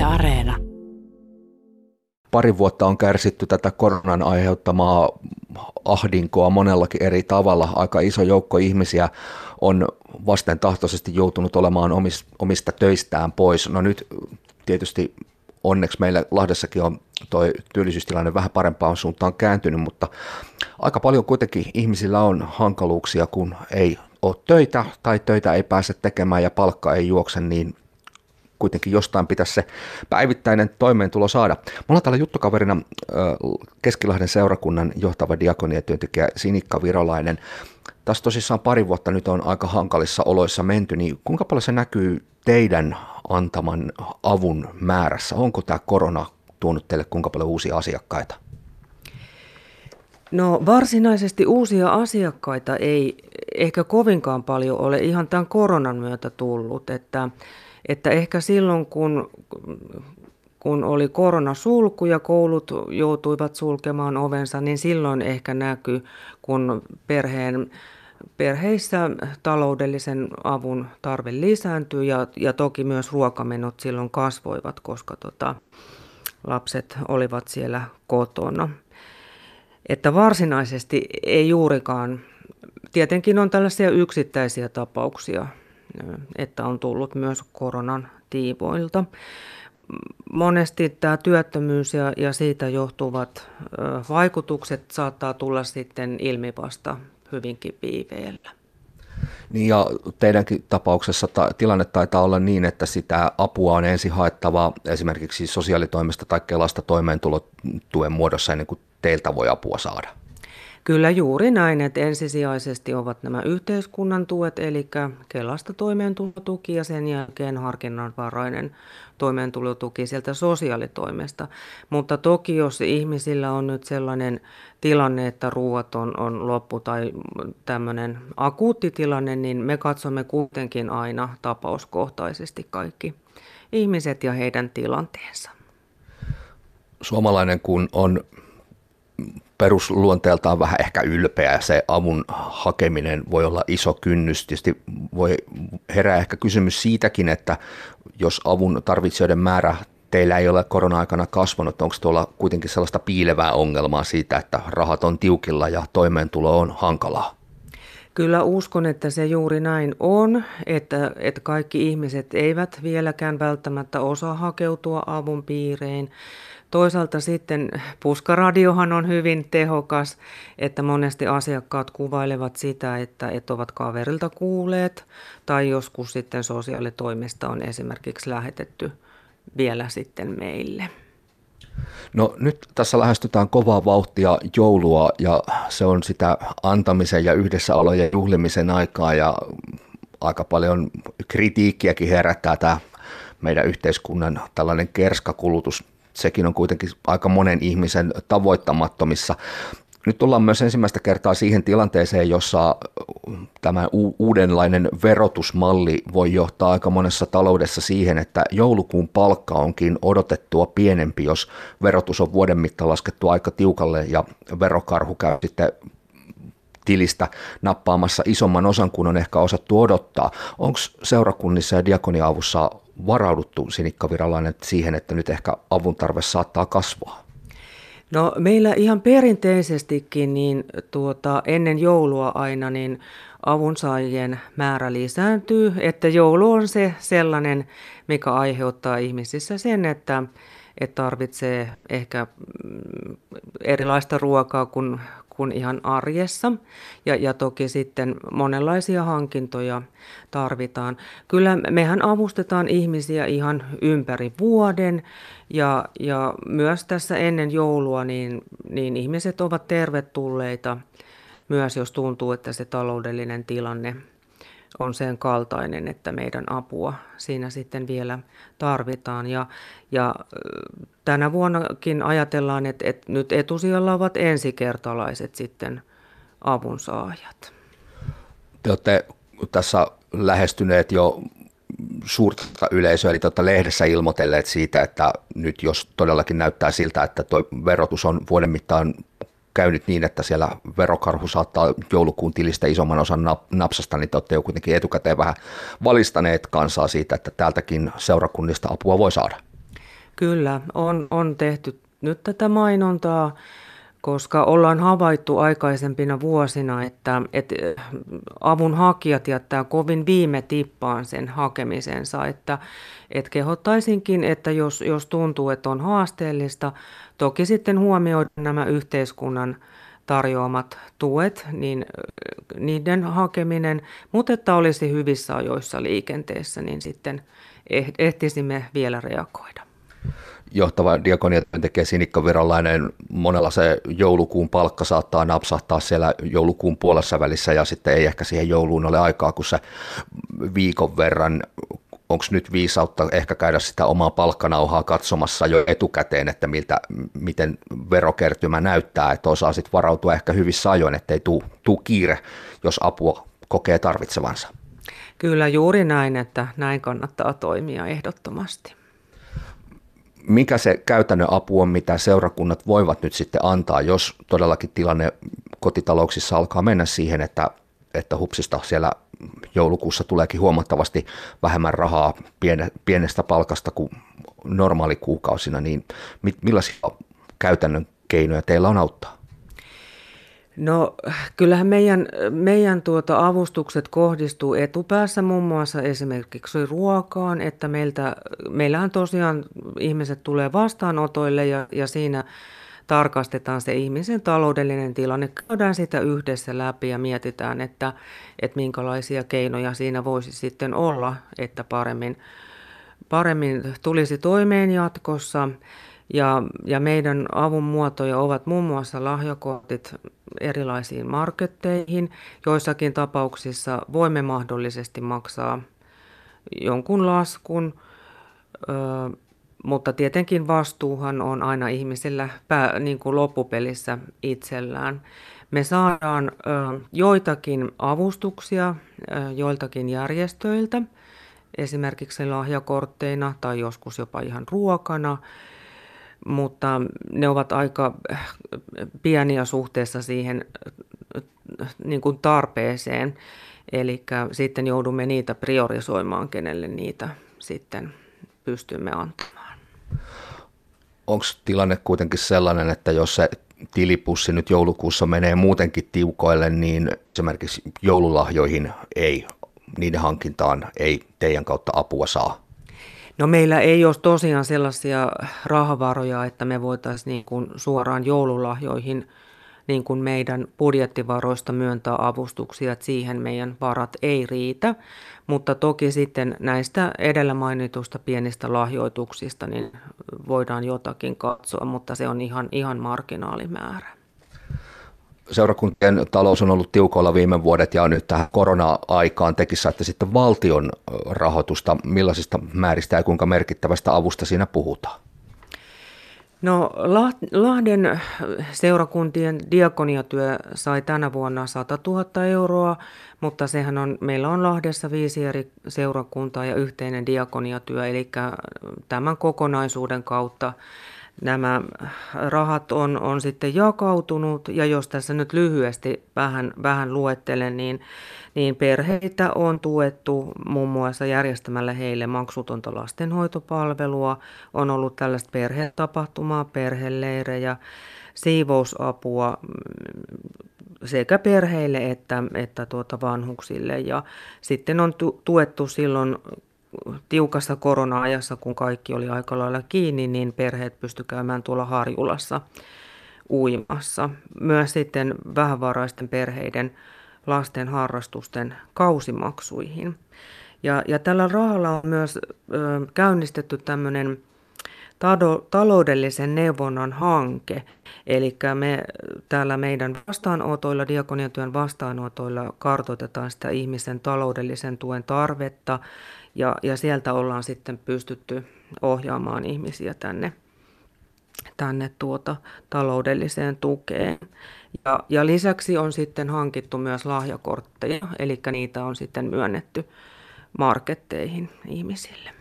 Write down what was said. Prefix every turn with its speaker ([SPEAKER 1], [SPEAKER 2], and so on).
[SPEAKER 1] Yle Areena.
[SPEAKER 2] Pari vuotta on kärsitty tätä koronan aiheuttamaa ahdinkoa monellakin eri tavalla. Aika iso joukko ihmisiä on vastentahtoisesti joutunut olemaan omista töistään pois. No nyt tietysti onneksi meillä Lahdessakin on tuo työllisyystilanne vähän parempaan suuntaan kääntynyt, mutta aika paljon kuitenkin ihmisillä on hankaluuksia, kun ei ole töitä tai töitä ei pääse tekemään ja palkka ei juokse, niin kuitenkin jostain pitäisi se päivittäinen toimeentulo saada. Mulla on täällä juttukaverina Keskilahden seurakunnan johtava diakoniatyöntekijä Sinikka Virolainen. Tässä tosissaan pari vuotta nyt on aika hankalissa oloissa menty, niin kuinka paljon se näkyy teidän antaman avun määrässä? Onko tämä korona tuonut teille kuinka paljon uusia asiakkaita?
[SPEAKER 3] No varsinaisesti uusia asiakkaita ei ehkä kovinkaan paljon ole ihan tämän koronan myötä tullut, että, että ehkä silloin kun, kun oli koronasulku ja koulut joutuivat sulkemaan ovensa, niin silloin ehkä näkyy, kun perheen perheissä taloudellisen avun tarve lisääntyi ja, ja toki myös ruokamenot silloin kasvoivat, koska tota, lapset olivat siellä kotona. Että varsinaisesti ei juurikaan, tietenkin on tällaisia yksittäisiä tapauksia, että on tullut myös koronan tiivoilta. Monesti tämä työttömyys ja, siitä johtuvat vaikutukset saattaa tulla sitten ilmi vasta hyvinkin viiveellä.
[SPEAKER 2] Niin ja teidänkin tapauksessa ta- tilanne taitaa olla niin, että sitä apua on ensin haettava esimerkiksi sosiaalitoimesta tai Kelasta toimeentulotuen muodossa ennen kuin teiltä voi apua saada.
[SPEAKER 3] Kyllä juuri näin, että ensisijaisesti ovat nämä yhteiskunnan tuet, eli Kelasta toimeentulotuki ja sen jälkeen harkinnanvarainen toimeentulotuki sieltä sosiaalitoimesta. Mutta toki jos ihmisillä on nyt sellainen tilanne, että ruoat on, on loppu tai tämmöinen akuutti tilanne, niin me katsomme kuitenkin aina tapauskohtaisesti kaikki ihmiset ja heidän tilanteensa.
[SPEAKER 2] Suomalainen kun on perusluonteeltaan vähän ehkä ylpeä ja se avun hakeminen voi olla iso kynnys. Tietysti voi herää ehkä kysymys siitäkin, että jos avun tarvitsijoiden määrä teillä ei ole korona-aikana kasvanut, onko tuolla kuitenkin sellaista piilevää ongelmaa siitä, että rahat on tiukilla ja toimeentulo on hankalaa?
[SPEAKER 3] Kyllä uskon, että se juuri näin on, että, että kaikki ihmiset eivät vieläkään välttämättä osaa hakeutua avun piireen. Toisaalta sitten puskaradiohan on hyvin tehokas, että monesti asiakkaat kuvailevat sitä, että, että ovat kaverilta kuulleet tai joskus sitten sosiaalitoimesta on esimerkiksi lähetetty vielä sitten meille.
[SPEAKER 2] No nyt tässä lähestytään kovaa vauhtia joulua ja se on sitä antamisen ja yhdessäolo ja juhlimisen aikaa ja aika paljon kritiikkiäkin herättää tämä meidän yhteiskunnan tällainen kerskakulutus sekin on kuitenkin aika monen ihmisen tavoittamattomissa. Nyt tullaan myös ensimmäistä kertaa siihen tilanteeseen, jossa tämä uudenlainen verotusmalli voi johtaa aika monessa taloudessa siihen, että joulukuun palkka onkin odotettua pienempi, jos verotus on vuoden mittaan laskettu aika tiukalle ja verokarhu käy sitten tilistä nappaamassa isomman osan kuin on ehkä osattu odottaa. Onko seurakunnissa ja diakoniaavussa varauduttu Sinikka Viralainen siihen, että nyt ehkä avun tarve saattaa kasvaa?
[SPEAKER 3] No meillä ihan perinteisestikin niin tuota, ennen joulua aina niin avunsaajien määrä lisääntyy, että joulu on se sellainen, mikä aiheuttaa ihmisissä sen, että, että tarvitsee ehkä mm, erilaista ruokaa kuin kuin ihan arjessa. Ja, ja toki sitten monenlaisia hankintoja tarvitaan. Kyllä mehän avustetaan ihmisiä ihan ympäri vuoden ja, ja myös tässä ennen joulua niin, niin ihmiset ovat tervetulleita myös jos tuntuu, että se taloudellinen tilanne on sen kaltainen, että meidän apua siinä sitten vielä tarvitaan. Ja, ja tänä vuonnakin ajatellaan, että, että nyt etusijalla ovat ensikertalaiset sitten avunsaajat.
[SPEAKER 2] Te olette tässä lähestyneet jo suurta yleisöä, eli tuota lehdessä ilmoitelleet siitä, että nyt jos todellakin näyttää siltä, että tuo verotus on vuoden mittaan käynyt niin, että siellä verokarhu saattaa joulukuun tilistä isomman osan napsasta, niin te olette jo kuitenkin etukäteen vähän valistaneet kansaa siitä, että täältäkin seurakunnista apua voi saada.
[SPEAKER 3] Kyllä, on, on tehty nyt tätä mainontaa koska ollaan havaittu aikaisempina vuosina, että, että avun hakijat jättää kovin viime tippaan sen hakemisensa, että, että kehottaisinkin, että jos, jos tuntuu, että on haasteellista, toki sitten huomioida nämä yhteiskunnan tarjoamat tuet, niin niiden hakeminen, mutta että olisi hyvissä ajoissa liikenteessä, niin sitten eh, ehtisimme vielä reagoida
[SPEAKER 2] johtava diakoniatyöntekijä Sinikka Virolainen, monella se joulukuun palkka saattaa napsahtaa siellä joulukuun puolessa välissä ja sitten ei ehkä siihen jouluun ole aikaa, kun se viikon verran onko nyt viisautta ehkä käydä sitä omaa palkkanauhaa katsomassa jo etukäteen, että miltä, miten verokertymä näyttää, että osaa sitten varautua ehkä hyvissä ajoin, ettei tule kiire, jos apua kokee tarvitsevansa.
[SPEAKER 3] Kyllä juuri näin, että näin kannattaa toimia ehdottomasti
[SPEAKER 2] mikä se käytännön apu on, mitä seurakunnat voivat nyt sitten antaa, jos todellakin tilanne kotitalouksissa alkaa mennä siihen, että, että hupsista siellä joulukuussa tuleekin huomattavasti vähemmän rahaa pienestä palkasta kuin normaalikuukausina, niin millaisia käytännön keinoja teillä on auttaa?
[SPEAKER 3] No kyllähän meidän, meidän tuota avustukset kohdistuu etupäässä muun muassa esimerkiksi ruokaan, että meiltä, meillähän tosiaan ihmiset tulee vastaanotoille ja, ja siinä tarkastetaan se ihmisen taloudellinen tilanne, käydään sitä yhdessä läpi ja mietitään, että, että minkälaisia keinoja siinä voisi sitten olla, että paremmin, paremmin tulisi toimeen jatkossa. Ja, ja meidän avun muotoja ovat muun muassa lahjakortit erilaisiin marketteihin. Joissakin tapauksissa voimme mahdollisesti maksaa jonkun laskun, ö, mutta tietenkin vastuuhan on aina ihmisillä pää, niin kuin loppupelissä itsellään. Me saadaan ö, joitakin avustuksia ö, joiltakin järjestöiltä, esimerkiksi lahjakortteina tai joskus jopa ihan ruokana mutta ne ovat aika pieniä suhteessa siihen niin kuin tarpeeseen. Eli sitten joudumme niitä priorisoimaan, kenelle niitä sitten pystymme antamaan.
[SPEAKER 2] Onko tilanne kuitenkin sellainen, että jos se tilipussi nyt joulukuussa menee muutenkin tiukoille, niin esimerkiksi joululahjoihin ei, niiden hankintaan ei teidän kautta apua saa?
[SPEAKER 3] No meillä ei ole tosiaan sellaisia rahavaroja, että me voitaisiin niin kuin suoraan joululahjoihin niin kuin meidän budjettivaroista myöntää avustuksia, että siihen meidän varat ei riitä. Mutta toki sitten näistä edellä mainitusta pienistä lahjoituksista niin voidaan jotakin katsoa, mutta se on ihan, ihan marginaalimäärä
[SPEAKER 2] seurakuntien talous on ollut tiukoilla viime vuodet ja nyt tähän korona-aikaan tekisi että sitten valtion rahoitusta. Millaisista määristä ja kuinka merkittävästä avusta siinä puhutaan?
[SPEAKER 3] No Lahden seurakuntien diakoniatyö sai tänä vuonna 100 000 euroa, mutta sehän on, meillä on Lahdessa viisi eri seurakuntaa ja yhteinen diakoniatyö, eli tämän kokonaisuuden kautta nämä rahat on, on sitten jakautunut. Ja jos tässä nyt lyhyesti vähän, vähän luettelen, niin, niin perheitä on tuettu muun muassa järjestämällä heille maksutonta lastenhoitopalvelua. On ollut tällaista perhetapahtumaa, perheleirejä, siivousapua sekä perheille että, että tuota vanhuksille. Ja sitten on tuettu silloin tiukassa korona-ajassa, kun kaikki oli aika lailla kiinni, niin perheet pysty käymään tuolla Harjulassa uimassa. Myös sitten vähävaraisten perheiden lasten harrastusten kausimaksuihin. Ja, ja tällä rahalla on myös ö, käynnistetty tämmöinen taloudellisen neuvonnan hanke. Eli me täällä meidän vastaanotoilla, diakoniatyön vastaanotoilla kartoitetaan sitä ihmisen taloudellisen tuen tarvetta ja, ja sieltä ollaan sitten pystytty ohjaamaan ihmisiä tänne, tänne tuota taloudelliseen tukeen. Ja, ja lisäksi on sitten hankittu myös lahjakortteja, eli niitä on sitten myönnetty marketteihin ihmisille.